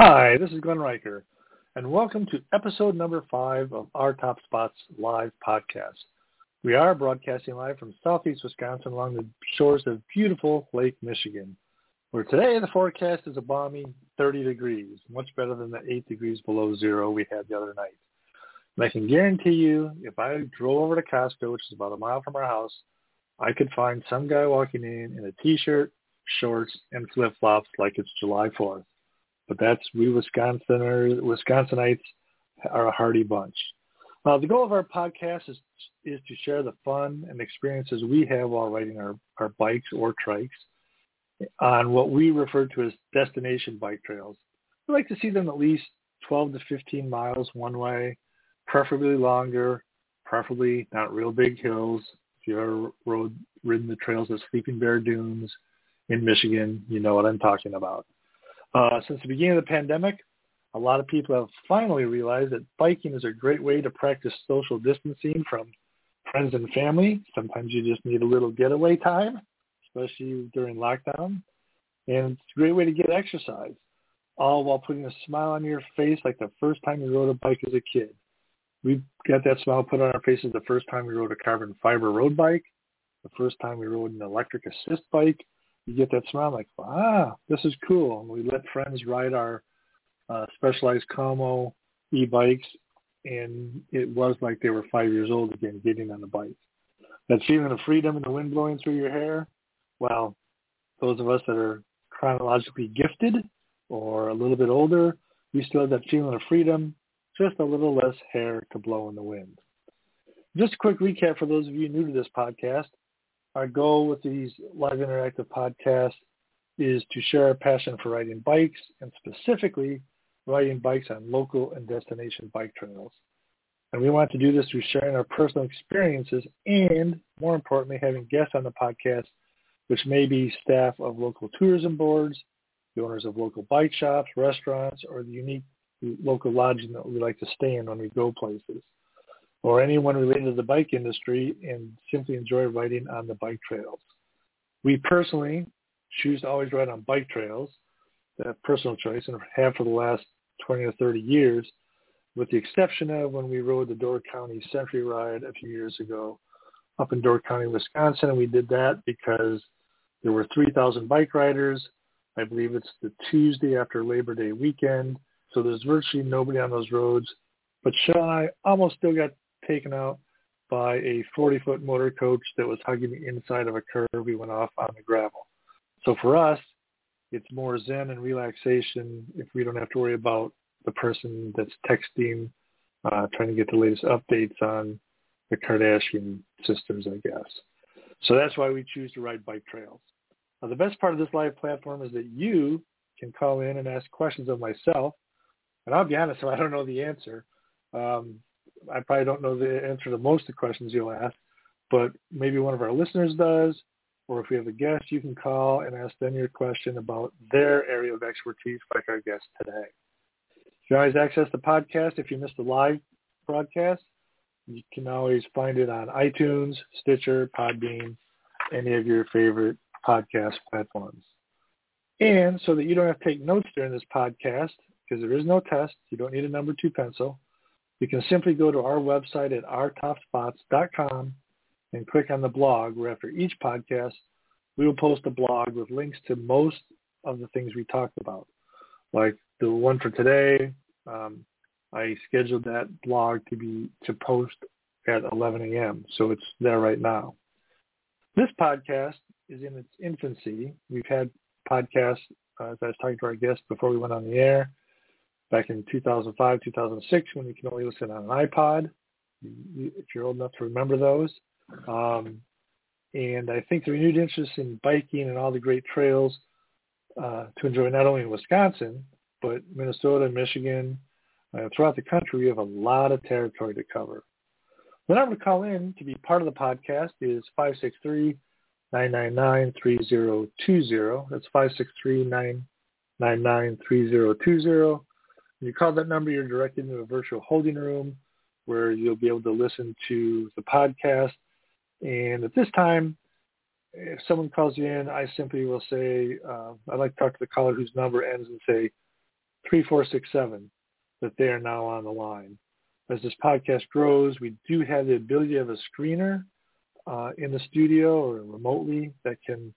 Hi, this is Glenn Riker, and welcome to episode number five of our Top Spots live podcast. We are broadcasting live from southeast Wisconsin along the shores of beautiful Lake Michigan, where today the forecast is a balmy 30 degrees, much better than the 8 degrees below zero we had the other night. And I can guarantee you, if I drove over to Costco, which is about a mile from our house, I could find some guy walking in in a t-shirt, shorts, and flip-flops like it's July 4th but that's we Wisconsiners, Wisconsinites are a hardy bunch. Uh, the goal of our podcast is is to share the fun and experiences we have while riding our, our bikes or trikes on what we refer to as destination bike trails. We like to see them at least 12 to 15 miles one way, preferably longer, preferably not real big hills. If you've ever rode, ridden the trails of Sleeping Bear Dunes in Michigan, you know what I'm talking about. Uh, since the beginning of the pandemic, a lot of people have finally realized that biking is a great way to practice social distancing from friends and family. Sometimes you just need a little getaway time, especially during lockdown. And it's a great way to get exercise, all while putting a smile on your face like the first time you rode a bike as a kid. We got that smile put on our faces the first time we rode a carbon fiber road bike, the first time we rode an electric assist bike, you get that smile like, ah, this is cool. And we let friends ride our uh, specialized Como e-bikes, and it was like they were five years old again, getting on the bike. That feeling of freedom and the wind blowing through your hair, well, those of us that are chronologically gifted or a little bit older, we still have that feeling of freedom, just a little less hair to blow in the wind. Just a quick recap for those of you new to this podcast. Our goal with these live interactive podcasts is to share our passion for riding bikes and specifically riding bikes on local and destination bike trails. And we want to do this through sharing our personal experiences and, more importantly, having guests on the podcast, which may be staff of local tourism boards, the owners of local bike shops, restaurants, or the unique local lodging that we like to stay in when we go places or anyone related to the bike industry and simply enjoy riding on the bike trails. We personally choose to always ride on bike trails, that personal choice, and have for the last 20 or 30 years, with the exception of when we rode the Door County Century Ride a few years ago up in Door County, Wisconsin, and we did that because there were 3,000 bike riders. I believe it's the Tuesday after Labor Day weekend, so there's virtually nobody on those roads. But Sean and I almost still got taken out by a 40-foot motor coach that was hugging the inside of a curve. We went off on the gravel. So for us, it's more zen and relaxation if we don't have to worry about the person that's texting, uh, trying to get the latest updates on the Kardashian sisters, I guess. So that's why we choose to ride bike trails. Now, the best part of this live platform is that you can call in and ask questions of myself. And I'll be honest, so I don't know the answer. Um, I probably don't know the answer to most of the questions you'll ask, but maybe one of our listeners does, or if we have a guest, you can call and ask them your question about their area of expertise, like our guest today. You can always access the podcast if you missed the live broadcast. You can always find it on iTunes, Stitcher, Podbean, any of your favorite podcast platforms. And so that you don't have to take notes during this podcast, because there is no test, you don't need a number two pencil you can simply go to our website at ourtopspots.com and click on the blog where after each podcast, we will post a blog with links to most of the things we talked about. Like the one for today, um, I scheduled that blog to be to post at 11 a.m. So it's there right now. This podcast is in its infancy. We've had podcasts, uh, as I was talking to our guests before we went on the air back in 2005, 2006, when you can only listen on an iPod, if you're old enough to remember those. Um, and I think the renewed interest in biking and all the great trails uh, to enjoy not only in Wisconsin, but Minnesota, Michigan, uh, throughout the country, we have a lot of territory to cover. The number to call in to be part of the podcast is 563-999-3020. That's 563-999-3020. When you call that number, you're directed into a virtual holding room where you'll be able to listen to the podcast. And at this time, if someone calls you in, I simply will say, uh, I'd like to talk to the caller whose number ends in, say, 3467 that they are now on the line. As this podcast grows, we do have the ability of a screener uh, in the studio or remotely that can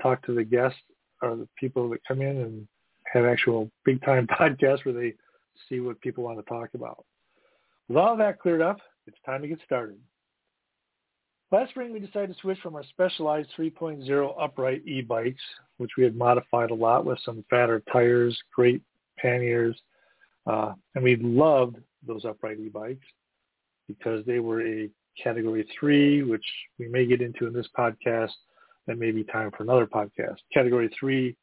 talk to the guests or the people that come in and have actual big time podcasts where they see what people want to talk about. With all that cleared up, it's time to get started. Last spring, we decided to switch from our specialized 3.0 upright e-bikes, which we had modified a lot with some fatter tires, great panniers, uh, and we loved those upright e-bikes because they were a category three, which we may get into in this podcast. That may be time for another podcast. Category three,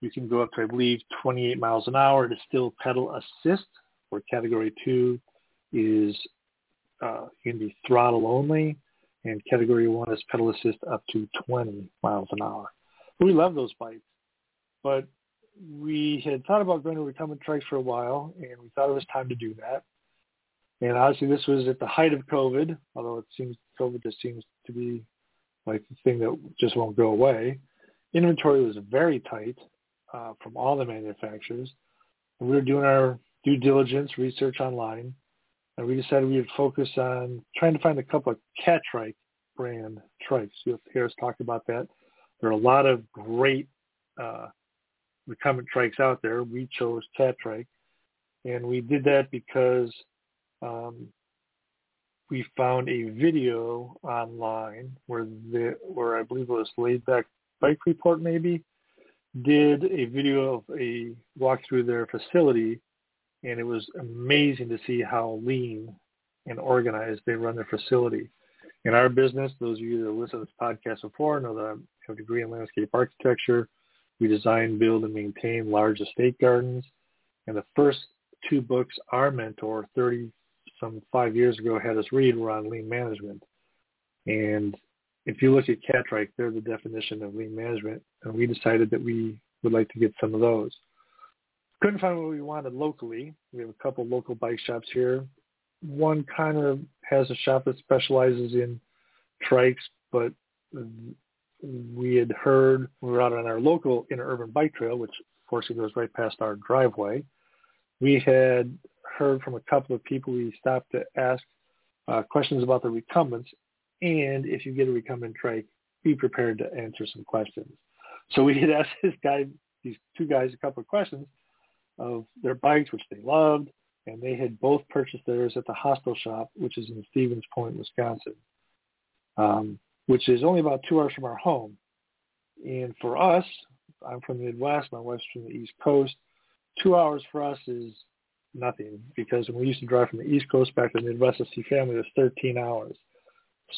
you can go up to, I believe, 28 miles an hour to still pedal assist, where category two is uh, can be throttle only, and category one is pedal assist up to 20 miles an hour. We love those bikes, but we had thought about going to recumbent trikes for a while, and we thought it was time to do that. And obviously, this was at the height of COVID, although it seems COVID just seems to be like the thing that just won't go away. Inventory was very tight uh, from all the manufacturers. And we were doing our due diligence research online, and we decided we would focus on trying to find a couple of Catrike brand trikes. You'll hear us talk about that. There are a lot of great uh, recumbent trikes out there. We chose Catrike, and we did that because um, we found a video online where the where I believe it was Laid Back Bike Report maybe did a video of a walk through their facility, and it was amazing to see how lean and organized they run their facility. In our business, those of you that listen to this podcast before know that I have a degree in landscape architecture. We design, build, and maintain large estate gardens. And the first two books our mentor, 30 some five years ago, had us read were on lean management. And if you look at Catrike, they're the definition of lean management, and we decided that we would like to get some of those. Couldn't find what we wanted locally. We have a couple local bike shops here. One kind of has a shop that specializes in trikes, but we had heard we were out on our local interurban bike trail, which of fortunately goes right past our driveway. We had heard from a couple of people we stopped to ask uh, questions about the recumbents, and if you get a recumbent trike, be prepared to answer some questions. So we had asked this guy, these two guys, a couple of questions of their bikes, which they loved, and they had both purchased theirs at the Hostel Shoppe, which is in Stevens Point, Wisconsin, um, which is only about two hours from our home. And for us, I'm from the Midwest, my wife's from the East Coast. Two hours for us is nothing because when we used to drive from the East Coast back to the Midwest to see family, it was 13 hours.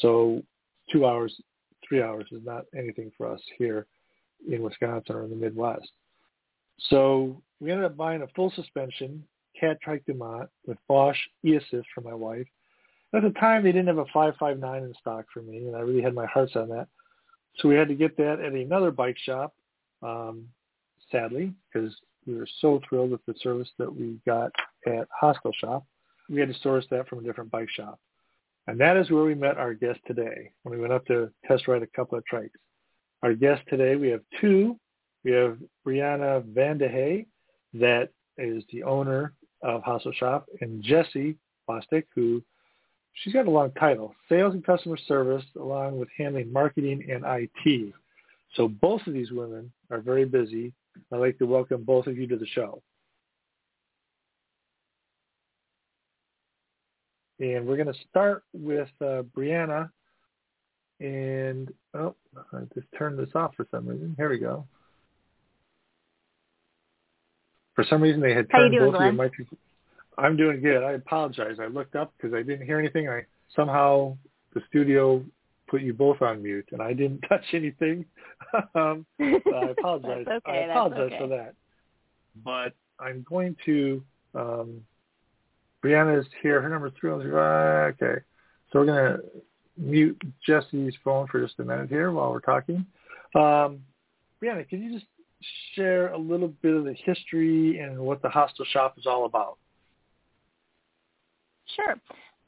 So two hours, three hours is not anything for us here in Wisconsin or in the Midwest. So we ended up buying a full suspension Catrike Dumont with Bosch e-assist for my wife. At the time, they didn't have a 559 in stock for me, and I really had my hearts on that. So we had to get that at another bike shop, um, sadly, because we were so thrilled with the service that we got at Hostel Shoppe. We had to source that from a different bike shop. And that is where we met our guest today when we went up to test ride a couple of trikes. Our guest today, we have two. We have Brianna Vandehay, that is the owner of Hostel Shoppe, and Jesse Bostic, who she's got a long title, Sales and Customer Service, along with handling marketing and IT. So both of these women are very busy. I'd like to welcome both of you to the show. And we're going to start with uh, Brianna. And, oh, I just turned this off for some reason. Here we go. For some reason, they had turned doing, both Glenn? of your microphones. I'm doing good. I apologize. I looked up because I didn't hear anything. I somehow the studio put you both on mute, and I didn't touch anything. um, I apologize. Okay, I apologize okay. for that. But I'm going to. Um, Brianna is here. Her number is three. Okay, so we're going to mute Jesse's phone for just a minute here while we're talking. Um, Brianna, can you just share a little bit of the history and what the Hostel Shoppe is all about? Sure.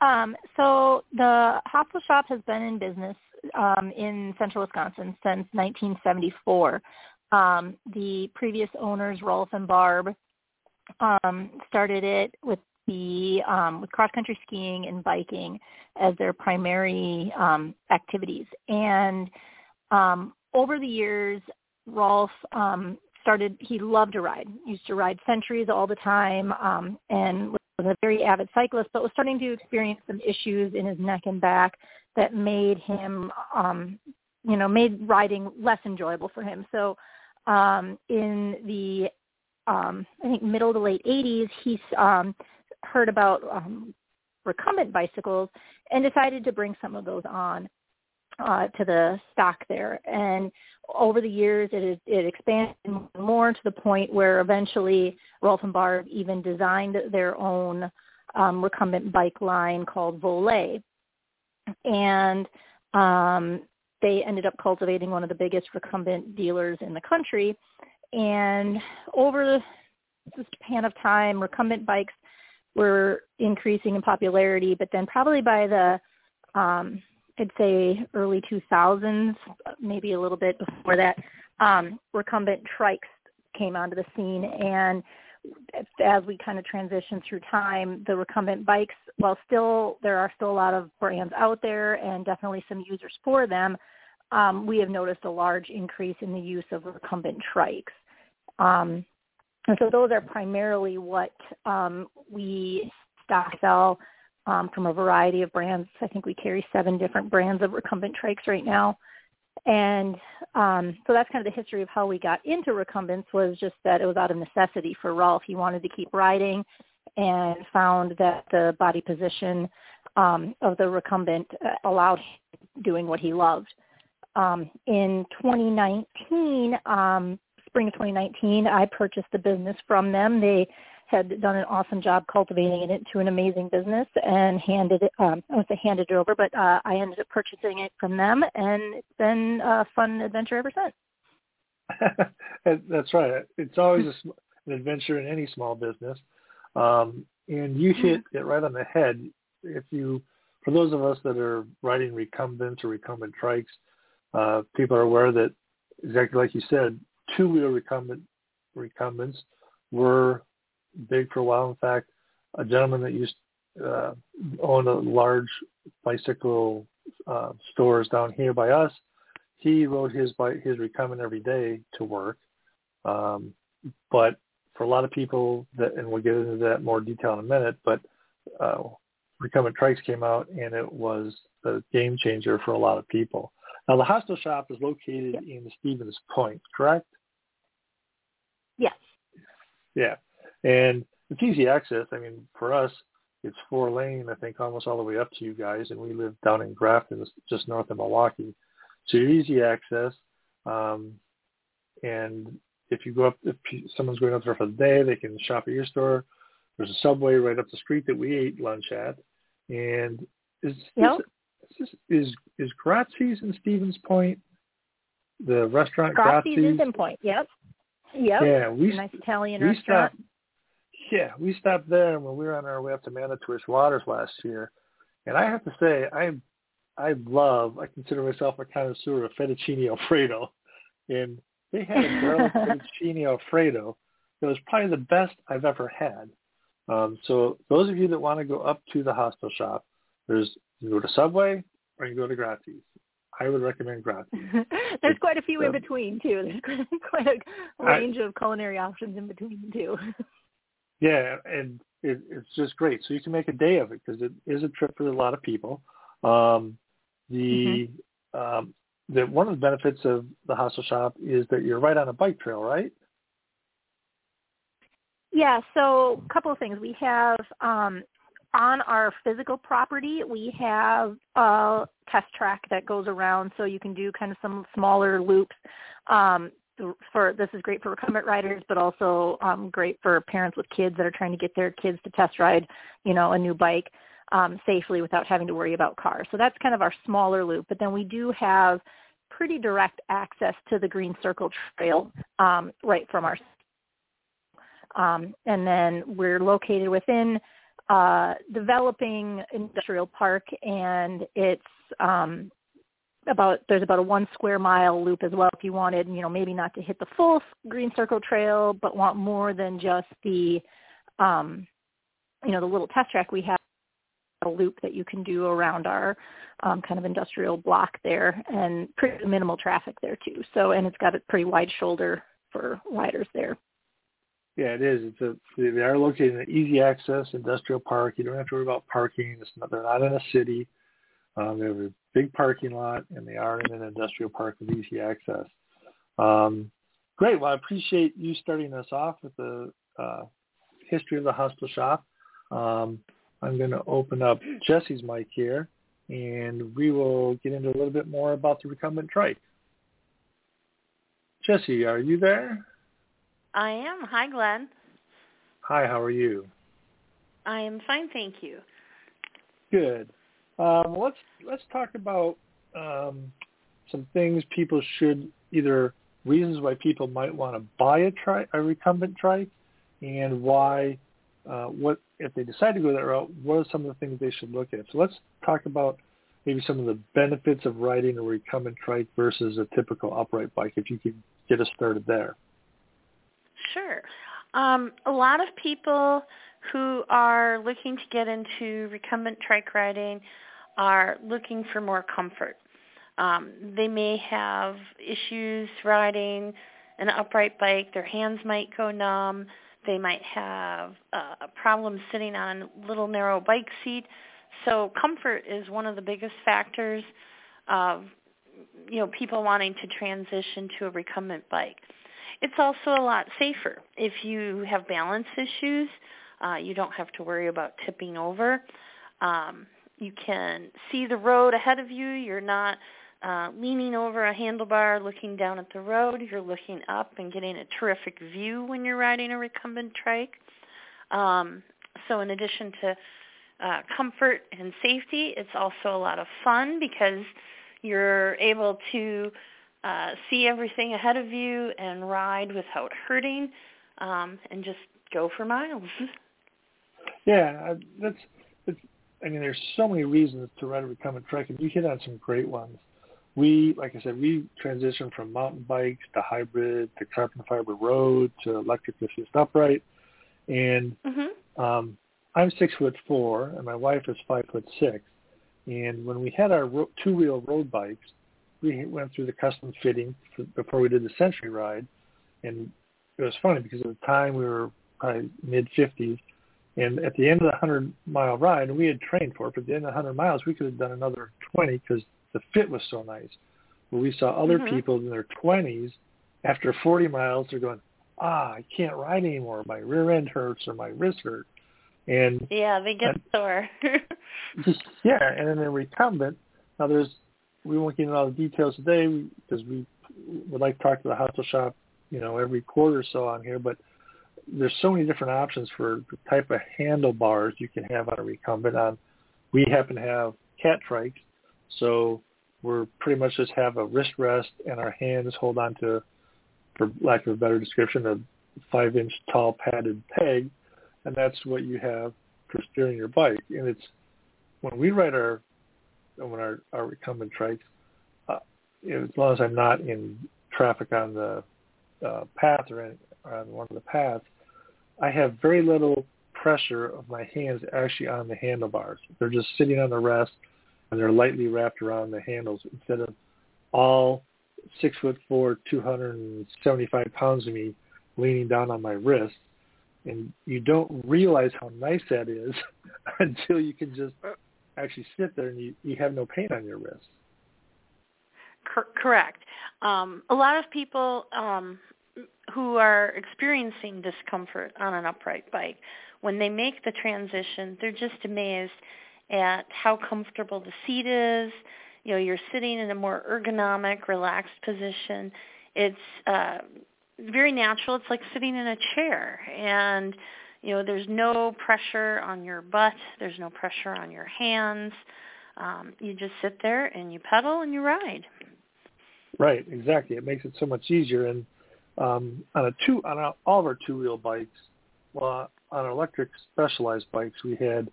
Um, so the Hostel Shoppe has been in business um, in central Wisconsin since 1974. Um, the previous owners, Rolf and Barb, um, started it with the um, with cross country skiing and biking as their primary um, activities. And um, over the years, Rolf um, started. He loved to ride. He used to ride centuries all the time, um, and was a very avid cyclist. But was starting to experience some issues in his neck and back that made him, um, you know, made riding less enjoyable for him. So um, in the um, I think middle to late 80s, he um, heard about um, recumbent bicycles and decided to bring some of those on uh, to the stock there. And over the years, it, it expanded more to the point where eventually Rolf and Barb even designed their own um, recumbent bike line called Volae. And um, they ended up cultivating one of the biggest recumbent dealers in the country. And over the span of time, recumbent bikes were increasing in popularity, but then probably by the um, I'd say early 2000s, maybe a little bit before that, um, recumbent trikes came onto the scene. And as we kind of transition through time, the recumbent bikes, while still there are still a lot of brands out there and definitely some users for them, um, we have noticed a large increase in the use of recumbent trikes. Um, so those are primarily what um, we stock sell um, from a variety of brands. I think we carry seven different brands of recumbent trikes right now. And um, so that's kind of the history of how we got into recumbents was just that it was out of necessity for Rolf. He wanted to keep riding and found that the body position um, of the recumbent uh, allowed him doing what he loved. Um, in 2019, um, spring of 2019, I purchased the business from them. They had done an awesome job cultivating it into an amazing business and handed it, um, I won't say handed it over, but uh, I ended up purchasing it from them and it's been a fun adventure ever since. That's right. It's always a, an adventure in any small business. Um, and you hit mm-hmm. it right on the head. If you, for those of us that are riding recumbents or recumbent trikes, uh, people are aware that exactly like you said, two-wheel recumbent recumbents were big for a while. In fact, a gentleman that used uh, own a large bicycle uh, stores down here by us, he rode his bike, his recumbent every day to work. Um, but for a lot of people, that, and we'll get into that more detail in a minute, but uh, recumbent trikes came out and it was a game changer for a lot of people. Now the Hostel Shoppe is located yep. in Stevens Point, correct? Yes. Yeah. And it's easy access. I mean, for us, it's four lane, I think, almost all the way up to you guys, and we live down in Grafton, just north of Milwaukee. So you're easy access. Um, and if you go up, if someone's going up there for the day, they can shop at your store. There's a subway right up the street that we ate lunch at. And is yep. is, is is Grazzi's in Stevens Point? The restaurant Grazzi's, Grazzi's is in Point. Yep. Yep. Yeah, we nice Italian we restaurant. Stopped, yeah, we stopped there when we were on our way up to Manitowish Waters last year, and I have to say, I I love, I consider myself a connoisseur of fettuccine alfredo, and they had a garlic fettuccine alfredo that was probably the best I've ever had. Um, so those of you that want to go up to the Hostel Shoppe, there's you go to Subway or you can go to Grazzi's. I would recommend Grazzi's. There's quite a few in between too. There's quite a range I, of culinary options in between two. Yeah, and it, it's just great. So you can make a day of it because it is a trip for a lot of people. Um, the mm-hmm. um, the one of the benefits of the hostel shop is that you're right on a bike trail, right? Yeah. So a couple of things. We have um, on our physical property, we have a test track that goes around, so you can do kind of some smaller loops. Um, for this is great for recumbent riders, but also um, great for parents with kids that are trying to get their kids to test ride, you know, a new bike um, safely without having to worry about cars. So that's kind of our smaller loop. But then we do have pretty direct access to the Green Circle Trail um, right from our. Um, and then we're located within uh, developing industrial park, and it's um, about there's about a one square mile loop as well if you wanted you know maybe not to hit the full green circle trail but want more than just the um you know the little test track we have a loop that you can do around our um, kind of industrial block there and pretty minimal traffic there too. So and it's got a pretty wide shoulder for riders there yeah, it is. It's a they are located in an easy access industrial park. You don't have to worry about parking. It's not, they're not in a city. Um, they have a big parking lot, and they are in an industrial park with easy access. Um, great. Well, I appreciate you starting us off with the uh, history of the Hostel Shoppe. Um, I'm going to open up Jesse's mic here, and we will get into a little bit more about the recumbent trike. Jesse, are you there? I am. Hi, Glenn. Hi, how are you? I am fine, thank you. Good. Um, let's let's talk about um, some things people should either reasons why people might want to buy a tri- a recumbent trike, and why uh, what if they decide to go that route. What are some of the things they should look at? So let's talk about maybe some of the benefits of riding a recumbent trike versus a typical upright bike. If you could get us started there. Sure. Um, a lot of people who are looking to get into recumbent trike riding are looking for more comfort. Um, they may have issues riding an upright bike. Their hands might go numb. They might have uh, a problem sitting on a little narrow bike seat. So comfort is one of the biggest factors of you know people wanting to transition to a recumbent bike. It's also a lot safer. If you have balance issues, uh, you don't have to worry about tipping over. Um, you can see the road ahead of you. You're not uh, leaning over a handlebar looking down at the road. You're looking up and getting a terrific view when you're riding a recumbent trike. Um, so in addition to uh, comfort and safety, it's also a lot of fun because you're able to uh, see everything ahead of you and ride without hurting um, and just go for miles. Yeah, that's, that's. I mean, there's so many reasons to ride a recumbent trike, and you hit on some great ones. We, like I said, we transitioned from mountain bikes to hybrid to carbon fiber road to electric assist upright, and mm-hmm. um, I'm six foot four, and my wife is five foot six. And when we had our ro- two-wheel road bikes, we went through the custom fitting for, before we did the Century ride, and it was funny because at the time we were probably mid 50s, and at the end of the 100 mile ride, and we had trained for it, but at the end of the 100 miles, we could have done another 20 because the fit was so nice. But we saw other mm-hmm. people in their 20s, after 40 miles, they're going, ah, I can't ride anymore. My rear end hurts or my wrist hurt. And yeah, they get and, sore. yeah, and then they're recumbent. Now there's we won't get into all the details today because we would like to talk to the Hostel Shoppe, you know, every quarter or so on here. But there's so many different options for the type of handlebars you can have on a recumbent. On we happen to have cat trikes, so we're pretty much just have a wrist rest and our hands hold on to, for lack of a better description, a five inch tall padded peg, and that's what you have for steering your bike. And it's when we ride our when our, our recumbent trikes, uh, as long as I'm not in traffic on the uh, path or, in, or on one of the paths, I have very little pressure of my hands actually on the handlebars. They're just sitting on the rest and they're lightly wrapped around the handles instead of all six foot four, 275 pounds of me leaning down on my wrist. And you don't realize how nice that is until you can just actually sit there and you, you have no pain on your wrist. correct. Um, a lot of people um, who are experiencing discomfort on an upright bike, when they make the transition, they're just amazed at how comfortable the seat is. You know, you're sitting in a more ergonomic, relaxed position. It's uh, very natural. It's like sitting in a chair, and you know, there's no pressure on your butt. There's no pressure on your hands. Um, you just sit there and you pedal and you ride. Right, exactly. It makes it so much easier. And um, on a two on a, all of our two wheel bikes, well, on our electric specialized bikes, we had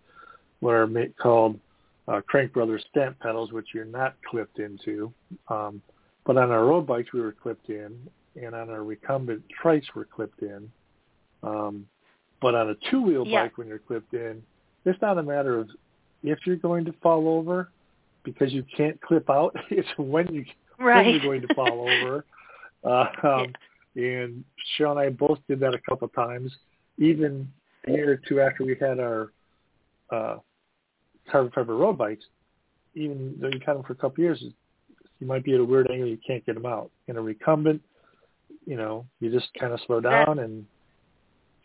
what are called uh, Crank Brothers Stamp pedals, which you're not clipped into. Um, but on our road bikes, we were clipped in, and on our recumbent trikes, we're clipped in. Um, but on a two-wheel Yeah. bike, when you're clipped in, it's not a matter of if you're going to fall over because you can't clip out. It's when you when Right. you're going to fall over. Uh, um, And Cheryl and I both did that a couple of times. Even a year or two after we had our uh, carbon fiber road bikes, even though you've had them for a couple of years, you might be at a weird angle. You can't get them out. In a recumbent, you know, you just kind of slow down and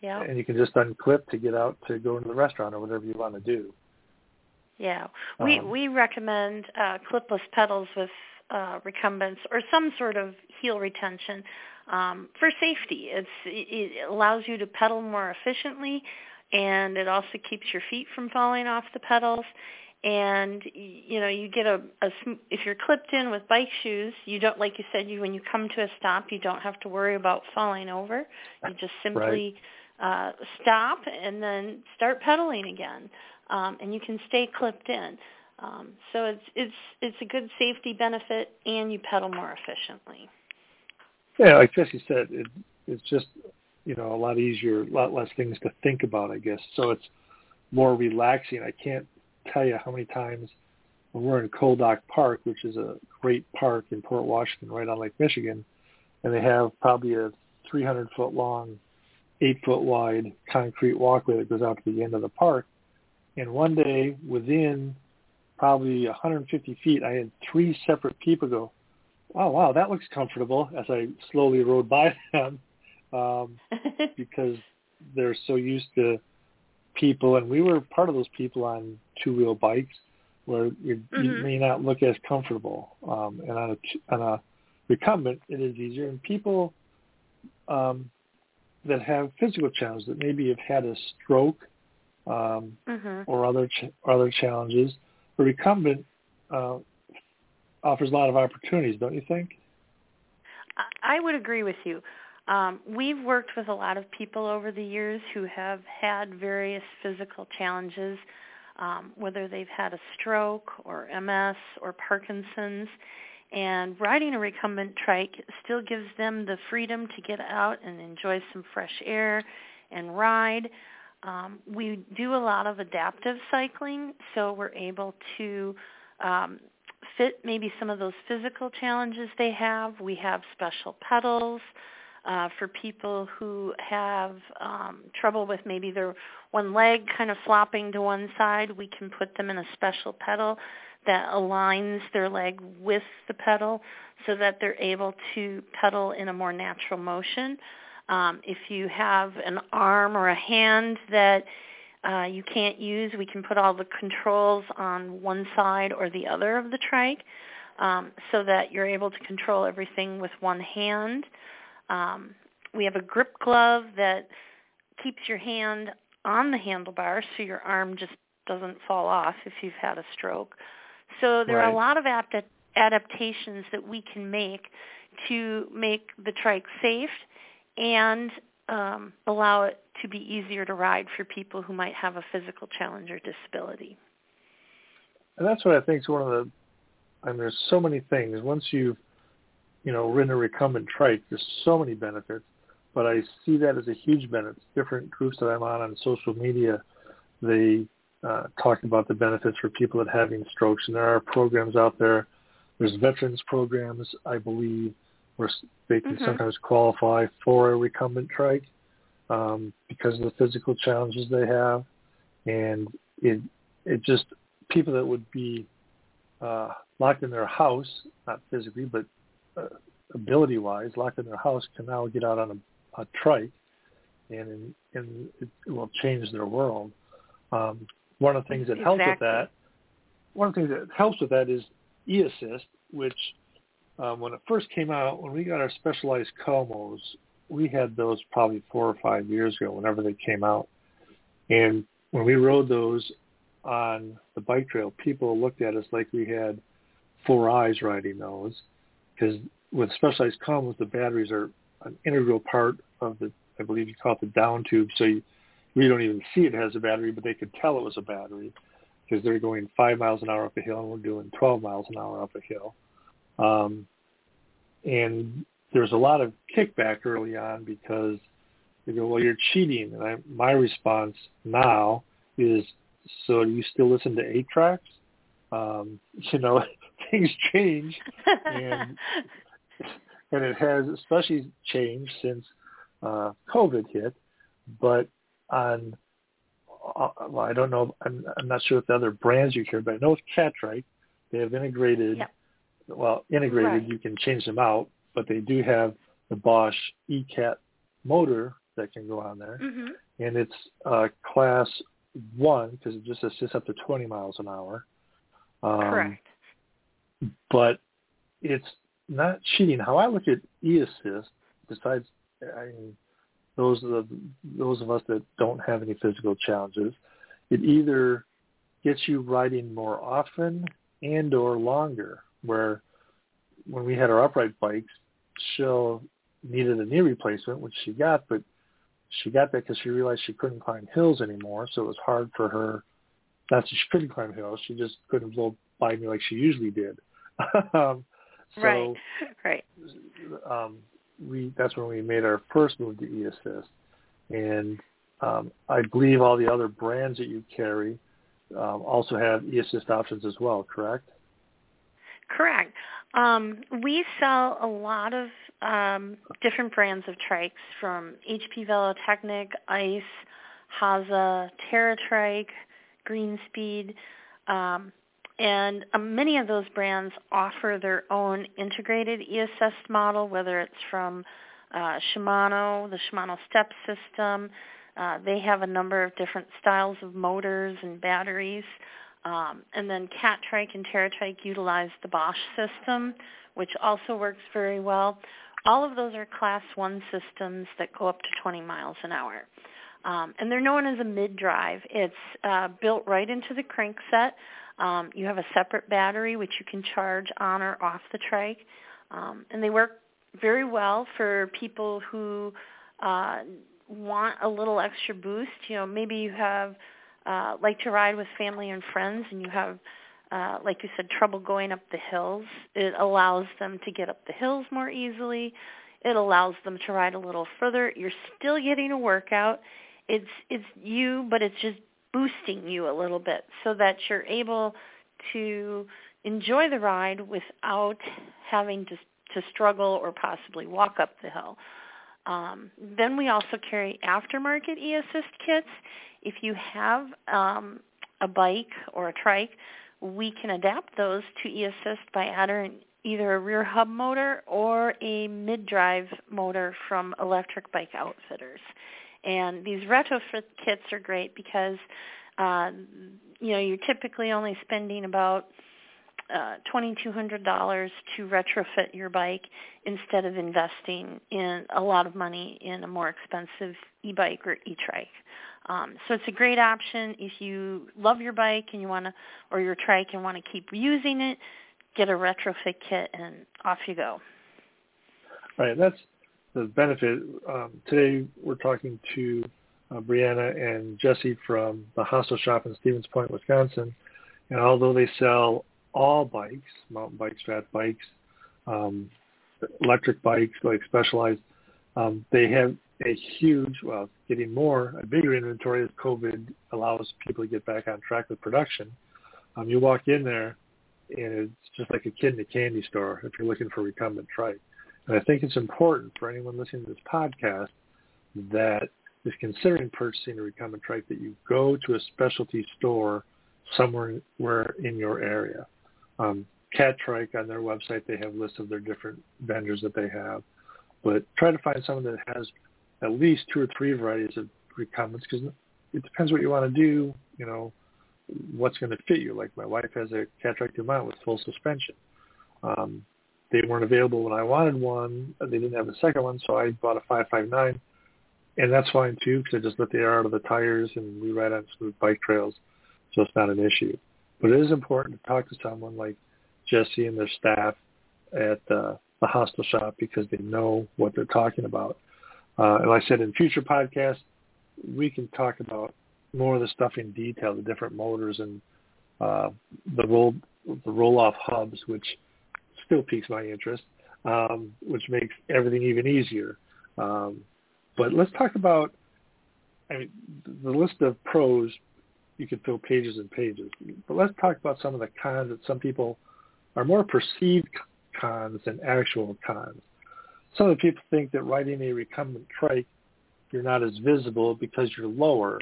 Yeah. and you can just unclip to get out to go into the restaurant or whatever you want to do. Yeah, we Um, we recommend uh, clipless pedals with uh, recumbents or some sort of heel retention um, for safety. It's it, it allows you to pedal more efficiently, and it also keeps your feet from falling off the pedals. And you know, you get a, a if you're clipped in with bike shoes, you don't like you said you when you come to a stop, you don't have to worry about falling over. You just simply uh, stop and then start pedaling again um, and you can stay clipped in. Um, so it's it's it's a good safety benefit, and you pedal more efficiently. Yeah, like Jesse said, it, it's just you know a lot easier, a lot less things to think about, I guess. So it's more relaxing. I can't tell you how many times when we're in Coal Dock Park, which is a great park in Port Washington, right on Lake Michigan, and they have probably a 300 foot long, eight foot wide concrete walkway that goes out to the end of the park. And one day, within probably 150 feet, I had three separate people go, "Oh wow, that looks comfortable." As I slowly rode by them, um, because they're so used to people, and we were part of those people on two-wheel bikes, where you, you Mhm. may not look as comfortable. Um, and on a on a recumbent, it is easier. And people um, that have physical challenges that maybe have had a stroke um, hmm or other ch- other challenges, a recumbent uh, offers a lot of opportunities, don't you think? I I would agree with you. Um, we've worked with a lot of people over the years who have had various physical challenges, um, whether they've had a stroke or MS or Parkinson's. And riding a recumbent trike still gives them the freedom to get out and enjoy some fresh air and ride. Um, we do a lot of adaptive cycling, so we're able to um, fit maybe some of those physical challenges they have. We have special pedals uh, for people who have um, trouble with maybe their one leg kind of flopping to one side. We can put them in a special pedal that aligns their leg with the pedal so that they're able to pedal in a more natural motion. Um, if you have an arm or a hand that uh, you can't use, we can put all the controls on one side or the other of the trike um, so that you're able to control everything with one hand. Um, we have a grip glove that keeps your hand on the handlebar so your arm just doesn't fall off if you've had a stroke. So there are a lot of adapt- adaptations that we can make to make the trike safe and um, allow it to be easier to ride for people who might have a physical challenge or disability. And that's what I think is one of the. I mean, there's so many things. Once you've, you know, ridden a recumbent trike, there's so many benefits. But I see that as a huge benefit. Different groups that I'm on on social media, they uh, talk about the benefits for people that are having strokes, and there are programs out there. There's veterans programs, I believe, where they can Mhm. sometimes qualify for a recumbent trike um, because of the physical challenges they have, and it it just people that would be uh, locked in their house, not physically, but uh, ability-wise, locked in their house, can now get out on a, a trike, and and it will change their world. Um, one of the things that helps with that, one of the things that helps with that is e-assist, which um, when it first came out, when we got our specialized Comos, we had those probably four or five years ago, whenever they came out, and when we rode those on the bike trail, people looked at us like we had four eyes riding those, because with specialized Comos, the batteries are an integral part of the, I believe you call it the down tube, so you, we don't even see it has a battery, but they could tell it was a battery. because they're going five miles an hour up a hill and we're doing 12 miles an hour up a hill. Um, and there's a lot of kickback early on because they go, well, you're cheating. And I, my response now is, so do you still listen to eight tracks? Um, you know, things change, and and it has especially changed since uh, COVID hit. But on, uh, well, I don't know, I'm, I'm not sure what the other brands you hear, but I know with Catrike, they have integrated. Yep. Well, integrated, right. you can change them out, but they do have the Bosch ECAT motor that can go on there, mm-hmm. and it's uh, class one because it just assists up to 20 miles an hour. Um, Correct. But it's not cheating. How I look at e-assist, besides I mean, those of those of us that don't have any physical challenges, it either gets you riding more often and or longer. Where when we had our upright bikes, Cheryl needed a knee replacement, which she got, but she got that because she realized she couldn't climb hills anymore, so it was hard for her. Not that she couldn't climb hills, she just couldn't blow by me like she usually did. um, so, right, right. Um, we that's when we made our first move to e-assist, and um, I believe all the other brands that you carry um, also have e-assist options as well. Correct? Correct. Um, we sell a lot of um, different brands of trikes from HP Velotechnik, Ice, Hase, TerraTrike, Greenspeed, um, and uh, many of those brands offer their own integrated e-assist model, whether it's from uh, Shimano, the Shimano Step system. Uh, they have a number of different styles of motors and batteries. Um, and then Catrike and TerraTrike utilize the Bosch system, which also works very well. All of those are class one systems that go up to 20 miles an hour. Um, and they're known as a mid-drive. It's uh, built right into the crankset. Um, you have a separate battery which you can charge on or off the trike. Um, and they work very well for people who uh, want a little extra boost. You know, maybe you have uh, like to ride with family and friends and you have uh, like you said, trouble going up the hills. It allows them to get up the hills more easily. It allows them to ride a little further. You're still getting a workout. It's it's you, but it's just boosting you a little bit so that you're able to enjoy the ride without having to to struggle or possibly walk up the hill. Um, then we also carry aftermarket e-assist kits. If you have um, a bike or a trike, we can adapt those to e-assist by adding either a rear hub motor or a mid-drive motor from electric bike outfitters. And these retrofit kits are great because uh, you know you're typically only spending about uh, $2,200 to retrofit your bike instead of investing in a lot of money in a more expensive e-bike or e-trike. Um, so it's a great option if you love your bike and you want to, or your trike and want to keep using it. Get a retrofit kit and off you go. Right, that's the benefit. Um, today we're talking to uh, Brianna and Jesse from the Hostel Shoppe in Stevens Point, Wisconsin. And although they sell all bikes, mountain bikes, fat bikes, um, electric bikes, like specialized, um, they have a huge, well, getting more, a bigger inventory as COVID allows people to get back on track with production. Um, you walk in there, and it's just like a kid in a candy store if you're looking for recumbent trike. And I think it's important for anyone listening to this podcast that is considering purchasing a recumbent trike that you go to a specialty store somewhere where in your area. Um, Catrike on their website, they have lists of their different vendors that they have. But try to find someone that has at least two or three varieties of recumbents because it depends what you want to do, you know, what's going to fit you. Like my wife has a Catrike Dumont with full suspension. Um, they weren't available when I wanted one. They didn't have a second one, so I bought a 559. And that's fine too because I just let the air out of the tires and we ride on smooth bike trails, so it's not an issue. But it is important to talk to someone like Jesse and their staff at uh, the Hostel Shoppe because they know what they're talking about. Uh, and like I said, in future podcasts, we can talk about more of the stuff in detail, the different motors and uh, the roll the Rohloff hubs, which still piques my interest, um, which makes everything even easier. Um, but let's talk about I mean, the list of pros you could fill pages and pages. But let's talk about some of the cons that some people are more perceived cons than actual cons. Some of the people think that riding a recumbent trike, you're not as visible because you're lower.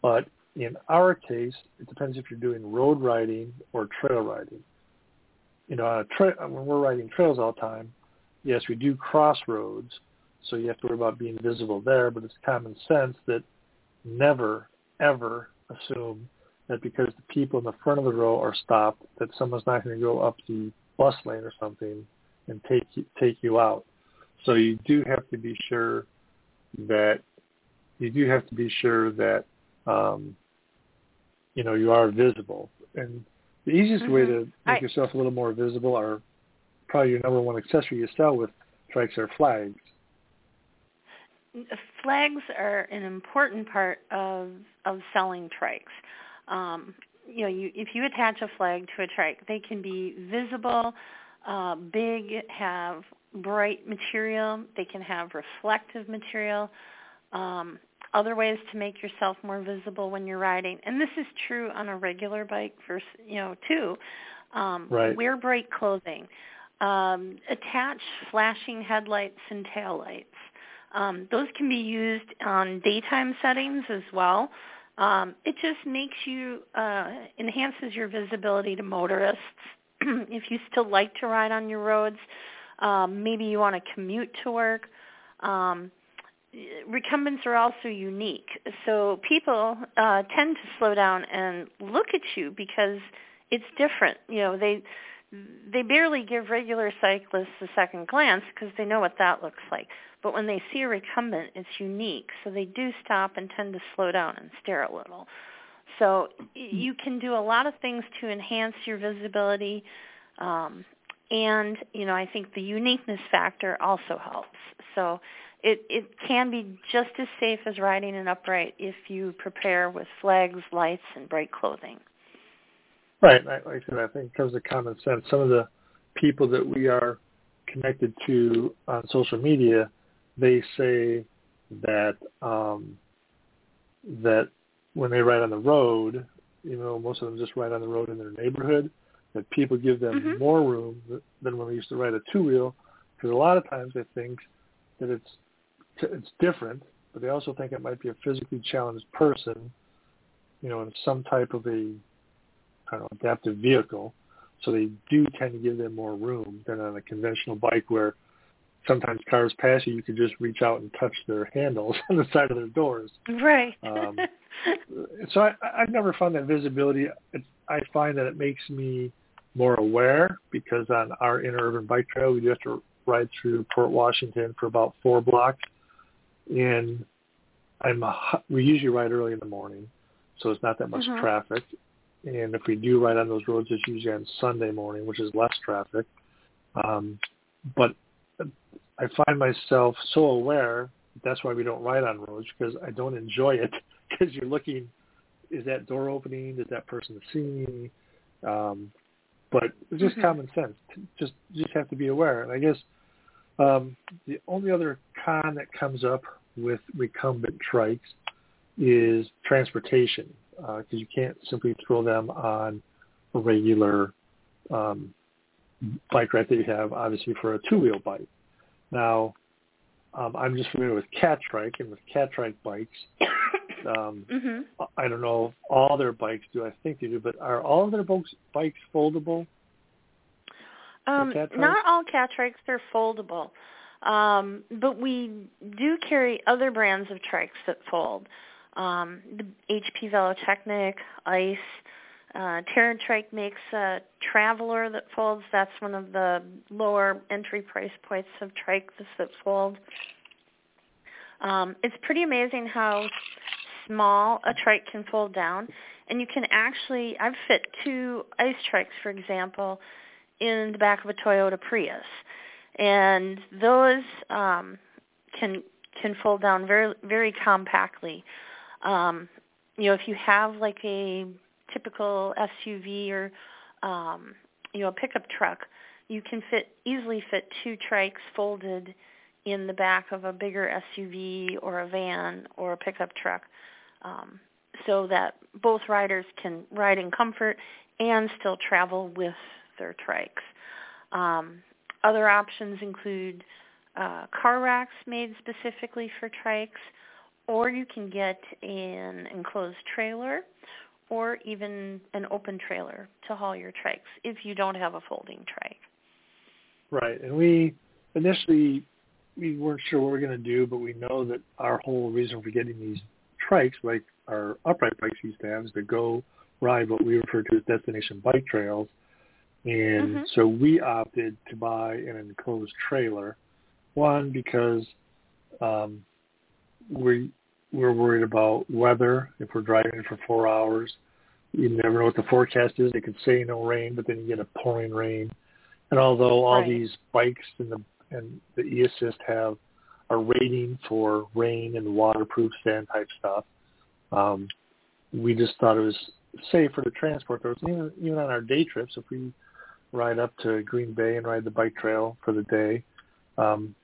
But in our case, it depends if you're doing road riding or trail riding. You know, tra- when we're riding trails all the time, yes, we do crossroads, so you have to worry about being visible there, but it's common sense that never, ever assume that because the people in the front of the row are stopped, that someone's not going to go up the bus lane or something and take you, take you out. So you do have to be sure that you do have to be sure that um, you know you are visible. And the easiest mm-hmm. way to make I, yourself a little more visible are probably your number one accessory you sell with trikes are flags flags are an important part of of selling trikes. Um, you know, you, if you attach a flag to a trike, they can be visible, uh, big, have bright material. They can have reflective material. Um, other ways to make yourself more visible when you're riding, and this is true on a regular bike, versus you know, too. Um, right. Wear bright clothing. Um, attach flashing headlights and taillights. Um, those can be used on daytime settings as well. Um, it just makes you uh, enhances your visibility to motorists. if you still like to ride on your roads, um, maybe you want to commute to work. Um, recumbents are also unique, so people uh, tend to slow down and look at you because it's different. You know, they they barely give regular cyclists a second glance because they know what that looks like. But when they see a recumbent, it's unique. So they do stop and tend to slow down and stare a little. So you can do a lot of things to enhance your visibility. Um, and, you know, I think the uniqueness factor also helps. So it, it can be just as safe as riding an upright if you prepare with flags, lights, and bright clothing. Right. Like I said, I think in terms of common sense, some of the people that we are connected to on social media they say that um, that when they ride on the road, you know, most of them just ride on the road in their neighborhood. That people give them mm-hmm. more room than when they used to ride a two wheel, because a lot of times they think that it's it's different, but they also think it might be a physically challenged person, you know, in some type of a I don't know, adaptive vehicle. So they do tend to give them more room than on a conventional bike where sometimes cars pass you, you can just reach out and touch their handles on the side of their doors. Right. um, so I, I've never found that visibility. It's, I find that it makes me more aware because on our interurban bike trail, we do have to ride through Port Washington for about four blocks, and I'm a, we usually ride early in the morning, so it's not that much mm-hmm. traffic. And if we do ride on those roads, it's usually on Sunday morning, which is less traffic. Um, but I find myself so aware. That's why we don't ride on roads because I don't enjoy it because you're looking, is that door opening? Is that person seeing me? Um, but it's just mm-hmm. common sense. Just you just have to be aware. And I guess um, the only other con that comes up with recumbent trikes is transportation because uh, you can't simply throw them on a regular um, bike rack that you have, obviously, for a two-wheel bike. Now, um, I'm just familiar with cat trike, and with Catrike bikes. Um, mm-hmm. I don't know if all their bikes do. I think they do, but are all of their bikes, bikes foldable? Um, not all Catrikes are foldable, um, but we do carry other brands of trikes that fold. Um, the HP Velotechnik, ICE, uh, Trike makes a Traveler that folds. That's one of the lower entry price points of trikes that fold. Um, it's pretty amazing how small a trike can fold down. And you can actually, I've fit two ICE trikes, for example, in the back of a Toyota Prius. And those um, can can fold down very very compactly. Um, you know, if you have like a typical SUV or um, you know a pickup truck, you can fit easily fit two trikes folded in the back of a bigger SUV or a van or a pickup truck, um, so that both riders can ride in comfort and still travel with their trikes. Um, other options include uh, car racks made specifically for trikes, or you can get an enclosed trailer or even an open trailer to haul your trikes if you don't have a folding trike. Right, and we initially we weren't sure what we are going to do, but we know that our whole reason for getting these trikes, like our upright bikes used to have, is to go ride what we refer to as destination bike trails. And mm-hmm. so we opted to buy an enclosed trailer. One because um, we we're worried about weather. If we're driving for four hours, you never know what the forecast is. It could say no rain, but then you get a pouring rain. And although all right. these bikes and the and the e-assist have a rating for rain and waterproof sand type stuff, um, we just thought it was safer to transport those. Even even on our day trips, if we ride up to Green Bay and ride the bike trail for the day, um,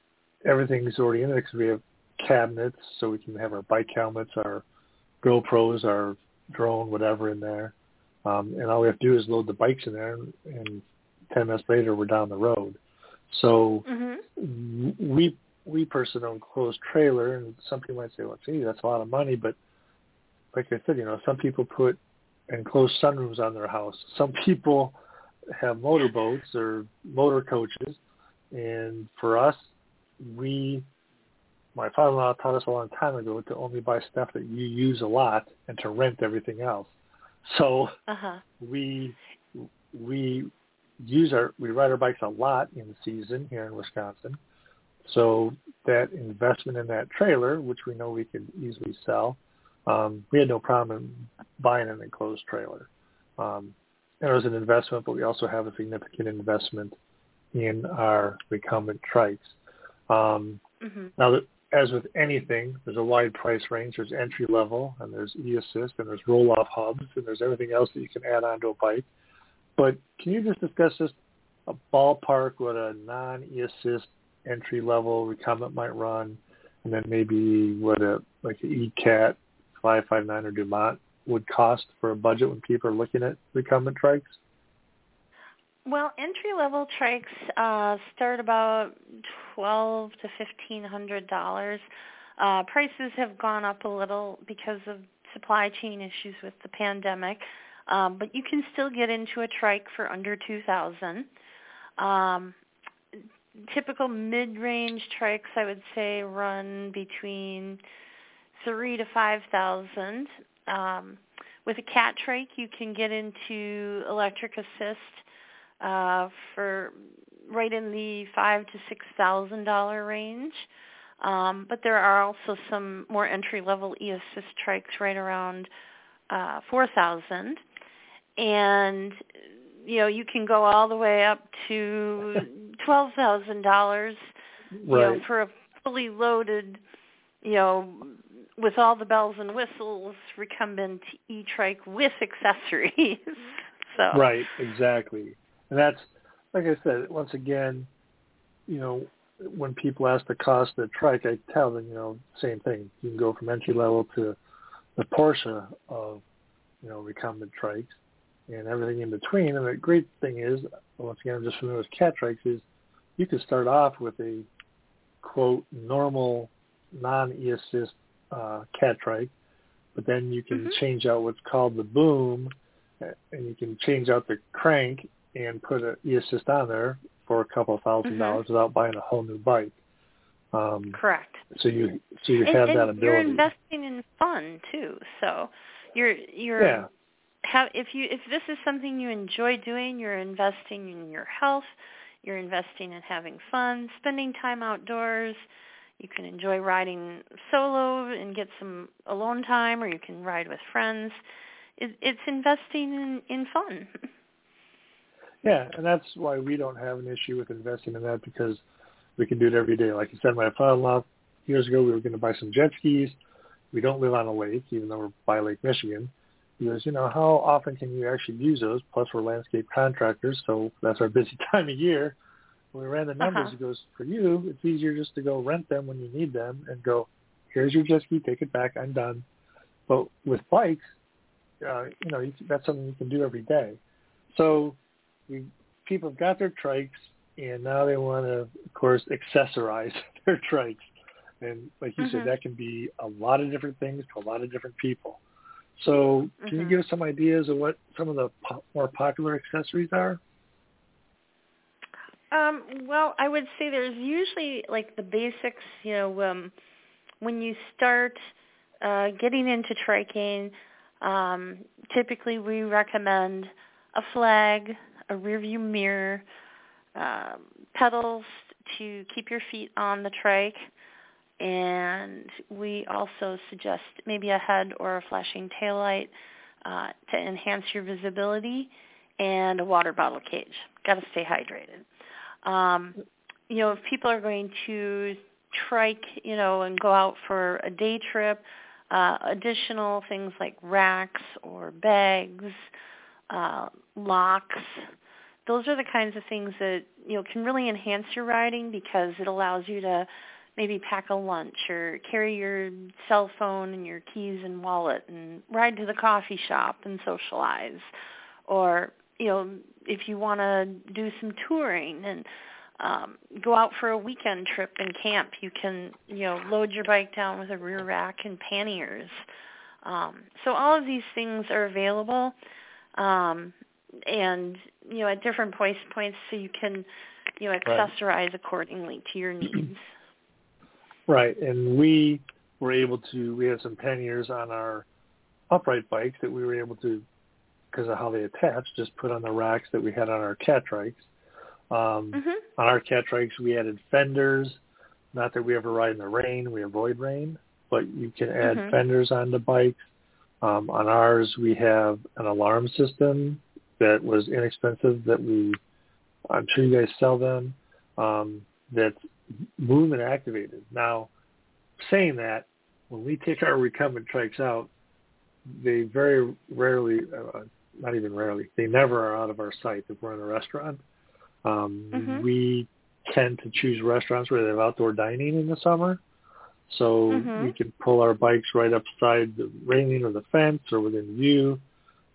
everything's already in there because we have cabinets, so we can have our bike helmets, our GoPros, our drone, whatever in there. Um, and all we have to do is load the bikes in there, and, and 10 minutes later we're down the road. So mm-hmm. we we personally own closed trailer, and some people might say, "Well, gee, that's a lot of money," but like I said, you know, some people put enclosed sunroofs on their house. Some people have motorboats or motor coaches, and for us, we my father-in-law taught us a long time ago to only buy stuff that you use a lot and to rent everything else. So uh-huh. we we use our we ride our bikes a lot in season here in Wisconsin. So that investment in that trailer, which we know we can easily sell, um, we had no problem buying an enclosed trailer. Um, it was an investment, but we also have a significant investment in our recumbent trikes. Um, mm-hmm. Now, as with anything, there's a wide price range. There's entry level, and there's e-assist, and there's Rohloff hubs, and there's everything else that you can add onto a bike. But can you just discuss just a ballpark what a non-e-assist entry level recumbent might run, and then maybe what a like an E-Cat 559 or Dumont would cost for a budget when people are looking at recumbent trikes? Well, entry level trikes uh, start about twelve to fifteen hundred dollars. Uh, prices have gone up a little because of supply chain issues with the pandemic, um, but you can still get into a trike for under two thousand. Um, typical mid-range trikes, I would say, run between three to five thousand. Um, with a Catrike, you can get into electric assist uh, for right in the five to six thousand dollar range. Um, but there are also some more entry level e-assist trikes right around uh, four thousand, and you know you can go all the way up to twelve thousand dollars. You know, for a fully loaded, you know, with all the bells and whistles recumbent e-trike with accessories. so right, exactly. And that's, like I said, once again, you know, when people ask the cost of the trike, I tell them, you know, same thing. You can go from entry level to the Porsche of, you know, recumbent trikes and everything in between. And the great thing is, once again, I'm just familiar with Catrikes, is you can start off with a, quote, normal non-e-assist uh, Catrike, but then you can mm-hmm. change out what's called the boom, and you can change out the crank and put an e-assist on there for a couple of 1000 mm-hmm. dollars without buying a whole new bike. Um, Correct. So you so you and, have and that ability. You're investing in fun too. So you're you're yeah. have if you if this is something you enjoy doing, you're investing in your health, you're investing in having fun, spending time outdoors. You can enjoy riding solo and get some alone time, or you can ride with friends. It, it's investing in, in fun. Yeah, and that's why we don't have an issue with investing in that because we can do it every day. Like you said, my father-in-law years ago, we were going to buy some jet skis. We don't live on a lake, even though we're by Lake Michigan, Because, you know, how often can you actually use those? Plus, we're landscape contractors, so that's our busy time of year. When we ran the numbers, Uh-huh. it goes, for you, it's easier just to go rent them when you need them and go, here's your jet ski, take it back, I'm done. But with bikes, uh, you know, that's something you can do every day. So we, people have got their trikes, and now they want to, of course, accessorize their trikes. And like you Mhm. said, that can be a lot of different things to a lot of different people. So can you Mhm. give us some ideas of what some of the po- more popular accessories are? Um, well, I would say there's usually like the basics, you know, um, when you start uh, getting into triking, um, typically we recommend a flag, a rear view mirror, um, pedals to keep your feet on the trike, and we also suggest maybe a head or a flashing taillight uh, to enhance your visibility, and a water bottle cage. Got to stay hydrated um, you know, if people are going to trike, you know, and go out for a day trip, uh, additional things like racks or bags, uh, locks, those are the kinds of things that, you know, can really enhance your riding because it allows you to maybe pack a lunch or carry your cell phone and your keys and wallet and ride to the coffee shop and socialize or you know if you want to do some touring and um, go out for a weekend trip and camp, you can you know load your bike down with a rear rack and panniers. Um, so all of these things are available, um, and you know at different price points, so you can you know accessorize accordingly to your needs. Right, and we were able to. We had some panniers on our upright bikes that we were able to, because of how they attach, just put on the racks that we had on our Catrikes. Um, Mhm. On our Catrikes, we added fenders. Not that we ever ride in the rain; we avoid rain, but you can add Mhm. fenders on the bikes. Um, on ours, we have an alarm system that was inexpensive. That we, I'm sure you guys sell them. Um, that's movement activated. Now, saying that, when we take our recumbent trikes out, they very rarely, uh, not even rarely, they never are out of our sight if we're in a restaurant. Um, Mhm. We tend to choose restaurants where they have outdoor dining in the summer. So Mhm. we can pull our bikes right up beside the railing or the fence or within view.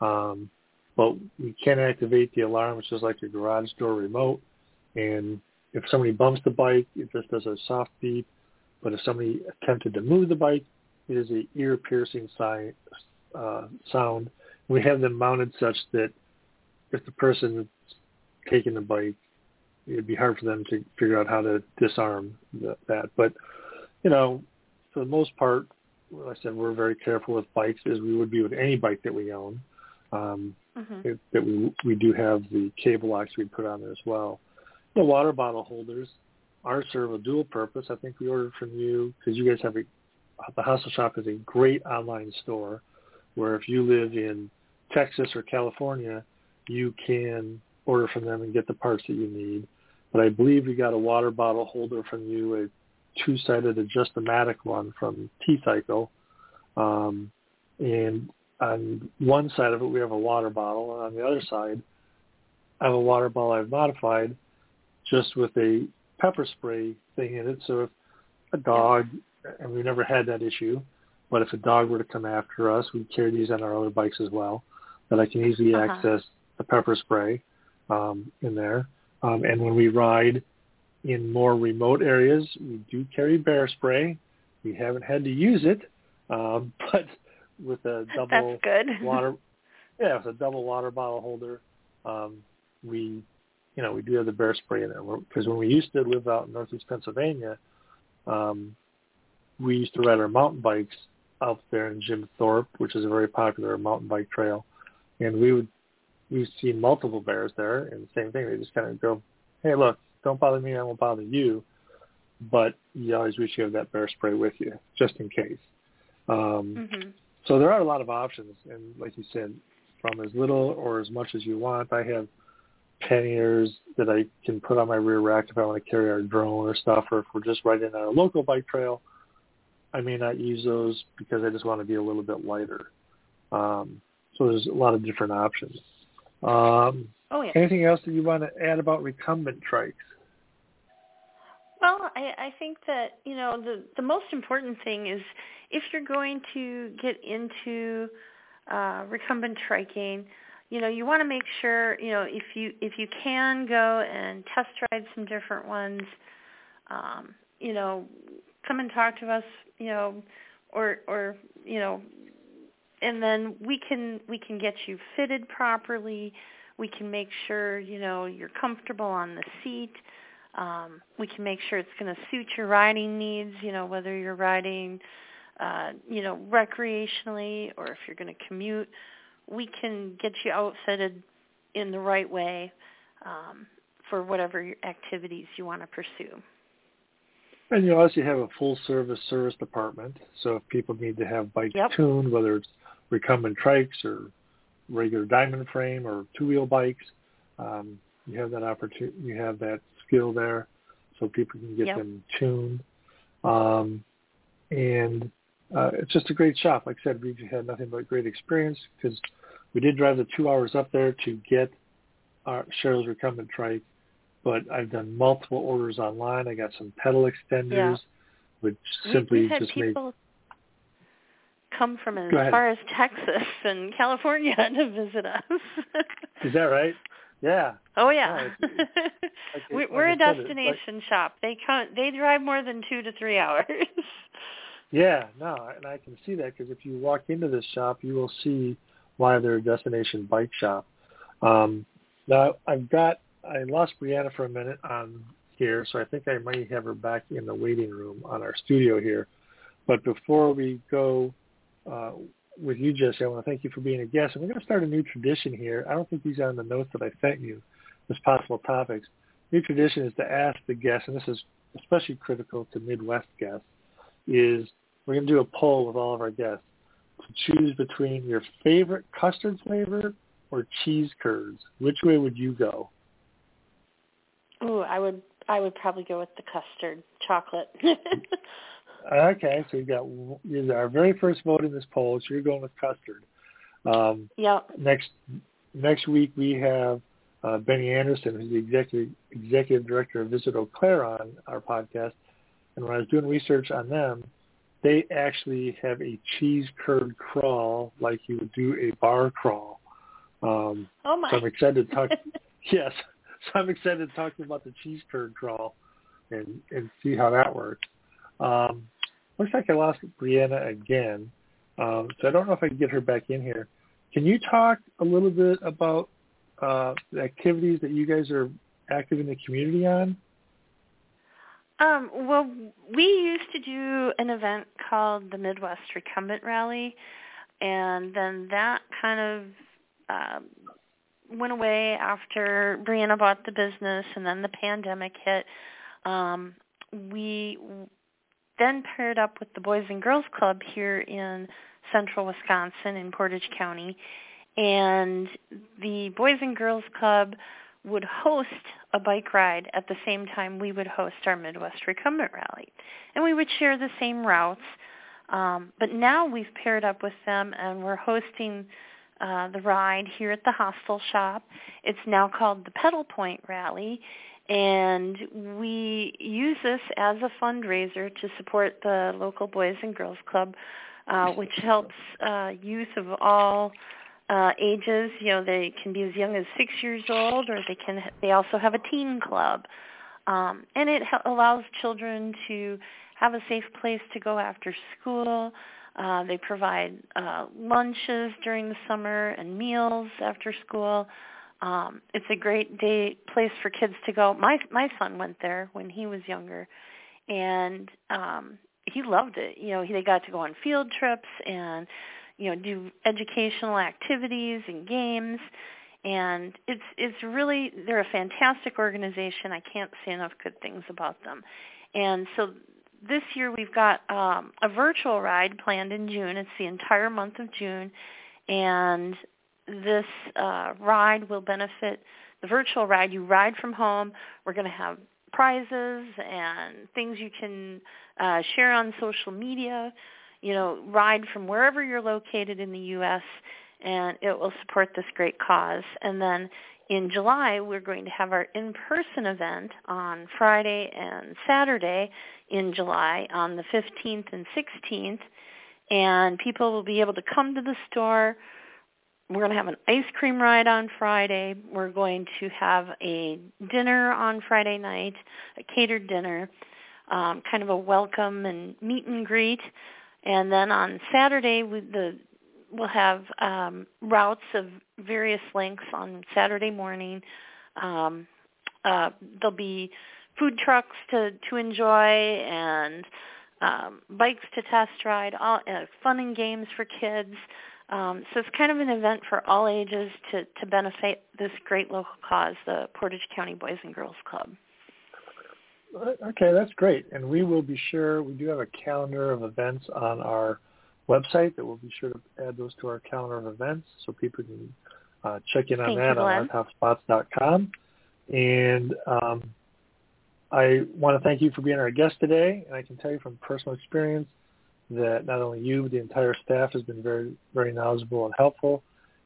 Um, but we can activate the alarm, which is like a garage door remote. And if somebody bumps the bike, it just does a soft beep. But if somebody attempted to move the bike, it is a ear-piercing si- uh, sound. We have them mounted such that if the person is taking the bike, it'd be hard for them to figure out how to disarm the, that. But you know, for the most part, like I said, we're very careful with bikes as we would be with any bike that we own. Um, Mhm. it, that we we do have the cable locks we put on there as well. The water bottle holders are serve a dual purpose. I think we ordered from you because you guys have a the Hostel Shoppe is a great online store where if you live in Texas or California, you can order from them and get the parts that you need. But I believe we got a water bottle holder from you, a two-sided adjustomatic one from T-Cycle. Um, and on one side of it, we have a water bottle, and on the other side, I have a water bottle I've modified just with a pepper spray thing in it. So if a dog, and we've never had that issue, but if a dog were to come after us, we carry these on our other bikes as well, that I can easily Uh-huh. access the pepper spray um, in there. Um, and when we ride in more remote areas, we do carry bear spray. We haven't had to use it, um, but with a double That's good. water, yeah, with a double water bottle holder, um, we, you know, we do have the bear spray in there. Because when we used to live out in Northeast Pennsylvania, um, we used to ride our mountain bikes out there in Jim Thorpe, which is a very popular mountain bike trail, and we would we've seen multiple bears there, and same thing. They just kind of go, "Hey, look, don't bother me. I won't bother you." But you always wish you have that bear spray with you, just in case. Um, Mhm. so there are a lot of options, and like you said, from as little or as much as you want. I have panniers that I can put on my rear rack if I want to carry our drone or stuff, or if we're just riding on a local bike trail. I may not use those because I just want to be a little bit lighter. Um, So there's a lot of different options. Um, oh yeah. Anything else that you want to add about recumbent trikes? Well, I, I think that you know the the most important thing is if you're going to get into uh, recumbent triking, you know you want to make sure you know if you if you can go and test ride some different ones, um, you know, come and talk to us, you know, or or you know, and then we can we can get you fitted properly. We can make sure you know you're comfortable on the seat um, we can make sure it's going to suit your riding needs, you know, whether you're riding, uh, you know, recreationally or if you're going to commute. We can get you outfitted in the right way um, for whatever activities you want to pursue. And you also have a full service service department. So if people need to have bikes yep. tuned, whether it's recumbent trikes or regular diamond frame or two wheel bikes, um, you have that opportunity. You have that skill there, so people can get yep. them tuned. Um, and uh, it's just a great shop. Like I said, we've had nothing but great experience because we did drive the two hours up there to get our Cheryl's recumbent trike, but I've done multiple orders online. I got some pedal extenders, yeah. which simply we've had just people make come from as far as Texas and California to visit us. Is that right? Yeah. Oh yeah. We're, we're a destination like, shop. They come. They drive more than two to three hours. yeah. No, and I can see that because if you walk into this shop, you will see why they're a destination bike shop. Um, now I've got. I lost Brianna for a minute on here, so I think I might have her back in the waiting room on our studio here. But before we go uh, with you, Jesse. I want to thank you for being a guest. And we're going to start a new tradition here. I don't think these are on the notes that I sent you as possible topics. New tradition is to ask the guests, and this is especially critical to Midwest guests, is we're going to do a poll with all of our guests to choose between your favorite custard flavor or cheese curds. Which way would you go? Ooh, I would I would probably go with the custard chocolate. Okay, so you got our very first vote in this poll. So you're going with custard. Um, yeah. Next next week we have uh, Benny Anderson, who's the executive executive director of Visit Eau Claire on our podcast. And when I was doing research on them, they actually have a cheese curd crawl like you would do a bar crawl. Um, oh my! So I'm excited to talk. yes, so I'm excited to talk about the cheese curd crawl and and see how that works. Um, looks like I lost Brianna again, um, so I don't know if I can get her back in here. Can you talk a little bit about uh, the activities that you guys are active in the community on? Um, well, we used to do an event called the Midwest Recumbent Rally, and then that kind of uh, went away after Brianna bought the business, and then the pandemic hit. Um, we then paired up with the Boys and Girls Club here in central Wisconsin in Portage County. And the Boys and Girls Club would host a bike ride at the same time we would host our Midwest Recumbent Rally. And we would share the same routes. Um, but now we've paired up with them and we're hosting uh, the ride here at the Hostel Shoppe. It's now called the Pedal Point Rally and we use this as a fundraiser to support the local Boys and Girls Club, uh, which helps uh, youth of all uh, ages. You know, they can be as young as six years old, or they can. They also have a teen club, um, and it ha- allows children to have a safe place to go after school. Uh, they provide uh, lunches during the summer and meals after school. Um, it's a great day place for kids to go. My my son went there when he was younger, and um, he loved it. You know, he, they got to go on field trips and you know do educational activities and games, and it's it's really they're a fantastic organization. I can't say enough good things about them, and so this year we've got um, a virtual ride planned in June. It's the entire month of June, and this uh, ride will benefit the virtual ride. You ride from home. We're going to have prizes and things you can uh, share on social media. You know, ride from wherever you're located in the U.S. and it will support this great cause. And then in July, we're going to have our in-person event on Friday and Saturday in July on the 15th and 16th. And people will be able to come to the store. We're going to have an ice cream ride on Friday. We're going to have a dinner on Friday night, a catered dinner, um, kind of a welcome and meet and greet. And then on Saturday, we, the we'll have um, routes of various lengths on Saturday morning. Um, uh, there'll be food trucks to to enjoy and um, bikes to test ride, all uh, fun and games for kids. Um, so it's kind of an event for all ages to to benefit this great local cause, the Portage County Boys and Girls Club. Okay, that's great. And we will be sure we do have a calendar of events on our website that we'll be sure to add those to our calendar of events so people can uh, check in on Thank that you, on ourtopspots.com. And um, I want to thank you for being our guest today. And I can tell you from personal experience that not only you, but the entire staff has been very, very knowledgeable and helpful.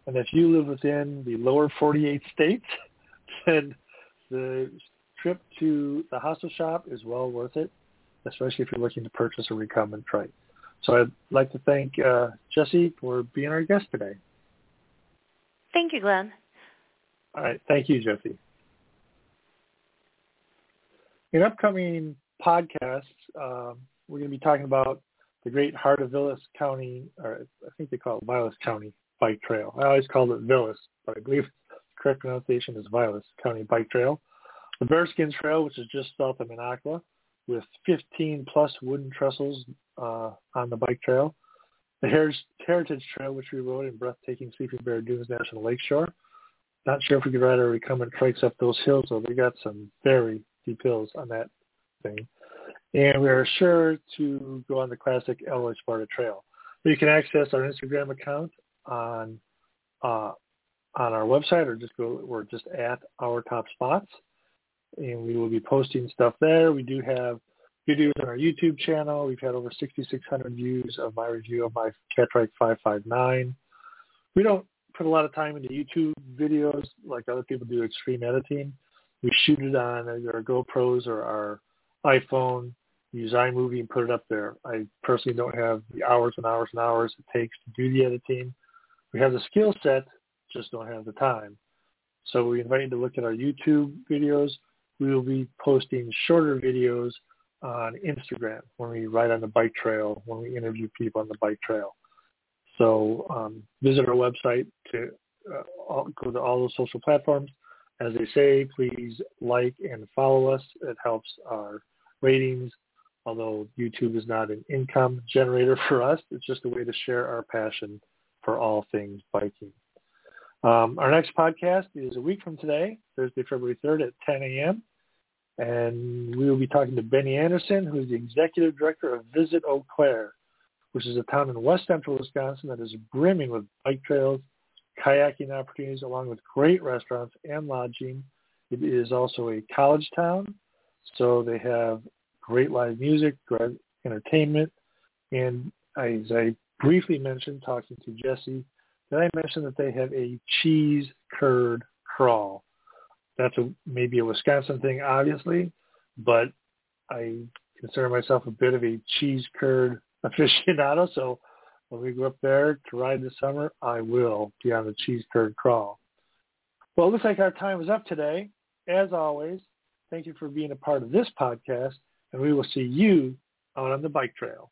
And if you live within the lower 48 states, then the trip to the Hostel Shoppe is well worth it, especially if you're looking to purchase a recumbent trike. So I'd like to thank uh, Jesse for being our guest today. Thank you, Glenn. All right. Thank you, Jesse. In upcoming podcasts, um, we're going to be talking about the great heart of Vilas County, or I think they call it Vilas County Bike Trail. I always called it Vilas, but I believe the correct pronunciation is Vilas County Bike Trail. The Bearskin Trail, which is just south of Minocqua, with 15 plus wooden trestles uh, on the bike trail. The Heritage Trail, which we rode in breathtaking Sleeping Bear Dunes National Lakeshore. Not sure if we could ride our recumbent trikes up those hills, though. They got some very steep hills on that thing. And we are sure to go on the classic Elroy Sparta Trail. You can access our Instagram account on uh, on our website, or just go. We're just at our top spots and we will be posting stuff there. We do have videos on our YouTube channel. We've had over 6,600 views of my review of my Catrike 559. We don't put a lot of time into YouTube videos like other people do extreme editing. We shoot it on our GoPros or our iPhone, use iMovie and put it up there. I personally don't have the hours and hours and hours it takes to do the editing. We have the skill set, just don't have the time. So we invite you to look at our YouTube videos we will be posting shorter videos on Instagram when we ride on the bike trail, when we interview people on the bike trail. So um, visit our website to uh, all, go to all those social platforms. As they say, please like and follow us. It helps our ratings. Although YouTube is not an income generator for us, it's just a way to share our passion for all things biking. Um, our next podcast is a week from today, Thursday, February 3rd at 10 a.m. And we will be talking to Benny Anderson, who is the executive director of Visit Eau Claire, which is a town in west central Wisconsin that is brimming with bike trails, kayaking opportunities, along with great restaurants and lodging. It is also a college town, so they have great live music, great entertainment, and as I briefly mentioned talking to Jesse, then I mentioned that they have a cheese curd crawl. That's a, maybe a Wisconsin thing, obviously, but I consider myself a bit of a cheese curd aficionado. So when we go up there to ride this summer, I will be on the cheese curd crawl. Well, it looks like our time is up today. As always, thank you for being a part of this podcast, and we will see you out on the bike trail.